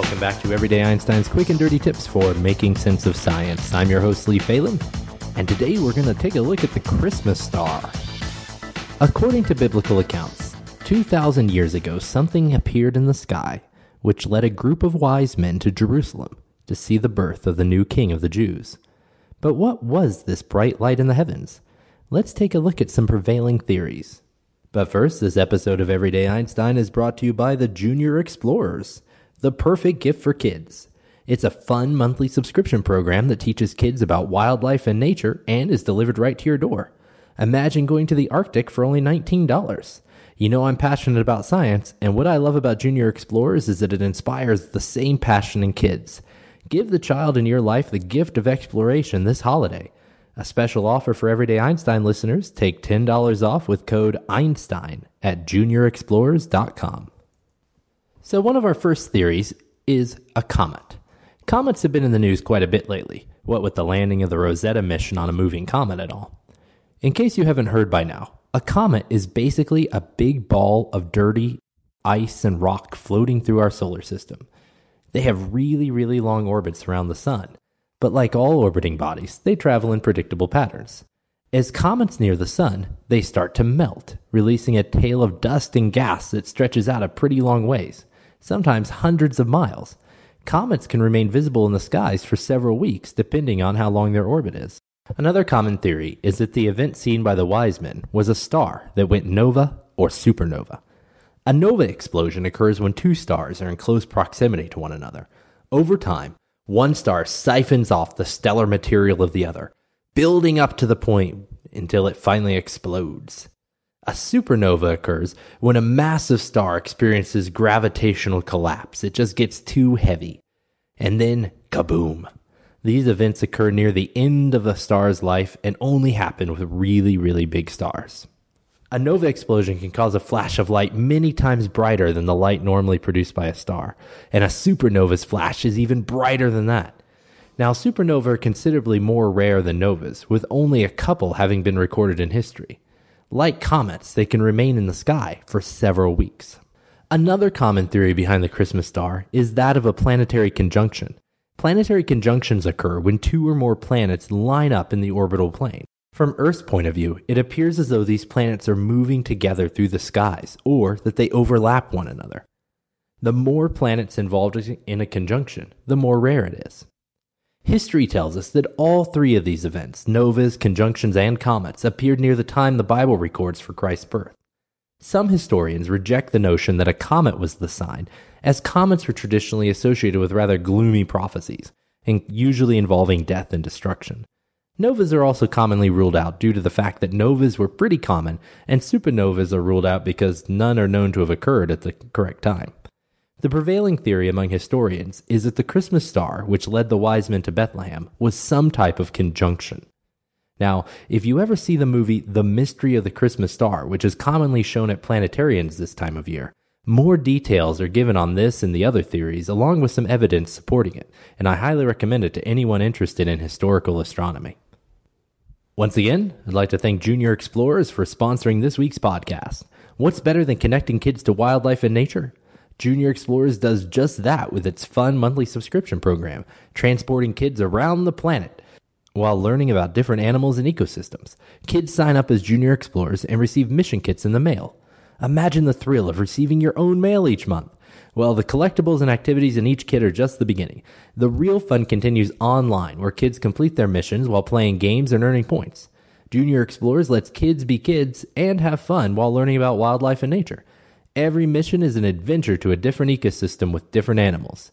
Welcome back to Everyday Einstein's quick and dirty tips for making sense of science. I'm your host, Lee Falin, and today we're going to take a look at the Christmas star. According to biblical accounts, 2,000 years ago, something appeared in the sky which led a group of wise men to Jerusalem to see the birth of the new king of the Jews. But what was this bright light in the heavens? Let's take a look at some prevailing theories. But first, this episode of Everyday Einstein is brought to you by the Junior Explorers, the perfect gift for kids. It's a fun monthly subscription program that teaches kids about wildlife and nature and is delivered right to your door. Imagine going to the Arctic for only $19. You know I'm passionate about science, and what I love about Junior Explorers is that it inspires the same passion in kids. Give the child in your life the gift of exploration this holiday. A special offer for Everyday Einstein listeners take $10 off with code Einstein at juniorexplorers.com. So, one of our first theories is a comet. Comets have been in the news quite a bit lately, what with the landing of the Rosetta mission on a moving comet and all. In case you haven't heard by now, a comet is basically a big ball of dirty ice and rock floating through our solar system. They have really, really long orbits around the sun, but like all orbiting bodies, they travel in predictable patterns. As comets near the sun, they start to melt, releasing a tail of dust and gas that stretches out a pretty long ways, sometimes hundreds of miles. Comets can remain visible in the skies for several weeks, depending on how long their orbit is. Another common theory is that the event seen by the wise men was a star that went nova or supernova. A nova explosion occurs when two stars are in close proximity to one another. Over time, one star siphons off the stellar material of the other, building up to the point until it finally explodes. A supernova occurs when a massive star experiences gravitational collapse. It just gets too heavy. And then, kaboom! These events occur near the end of a star's life and only happen with really, really big stars. A nova explosion can cause a flash of light many times brighter than the light normally produced by a star, and a supernova's flash is even brighter than that. Now, supernovae are considerably more rare than novas, with only a couple having been recorded in history. Like comets, they can remain in the sky for several weeks. Another common theory behind the Christmas star is that of a planetary conjunction, Planetary conjunctions occur when two or more planets line up in the orbital plane. From Earth's point of view, it appears as though these planets are moving together through the skies, or that they overlap one another. The more planets involved in a conjunction, the more rare it is. History tells us that all three of these events, novas, conjunctions, and comets, appeared near the time the Bible records for Christ's birth. Some historians reject the notion that a comet was the sign, as comets were traditionally associated with rather gloomy prophecies, and usually involving death and destruction. Novas are also commonly ruled out due to the fact that novas were pretty common, and supernovas are ruled out because none are known to have occurred at the correct time. The prevailing theory among historians is that the Christmas star, which led the wise men to Bethlehem, was some type of conjunction. Now, if you ever see the movie The Mystery of the Christmas Star, which is commonly shown at planetariums this time of year, more details are given on this and the other theories, along with some evidence supporting it, and I highly recommend it to anyone interested in historical astronomy. Once again, I'd like to thank Junior Explorers for sponsoring this week's podcast. What's better than connecting kids to wildlife and nature? Junior Explorers does just that with its fun monthly subscription program, transporting kids around the planet while learning about different animals and ecosystems. Kids sign up as Junior Explorers and receive mission kits in the mail. Imagine the thrill of receiving your own mail each month. Well, the collectibles and activities in each kit are just the beginning. The real fun continues online, where kids complete their missions while playing games and earning points. Junior Explorers lets kids be kids and have fun while learning about wildlife and nature. Every mission is an adventure to a different ecosystem with different animals.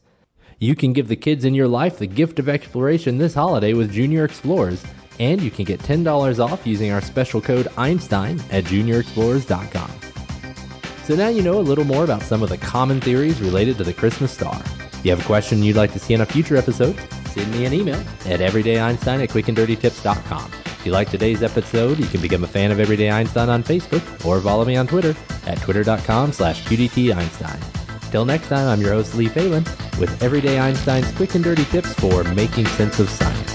You can give the kids in your life the gift of exploration this holiday with Junior Explorers, and you can get $10 off using our special code Einstein at juniorexplorers.com. So now you know a little more about some of the common theories related to the Christmas star. If you have a question you'd like to see in a future episode, send me an email at everydayeinstein at quickanddirtytips.com. If you like today's episode, you can become a fan of Everyday Einstein on Facebook or follow me on Twitter at twitter.com slash qdteinstein. Till next time, I'm your host Lee Falin with Everyday Einstein's quick and dirty tips for making sense of science.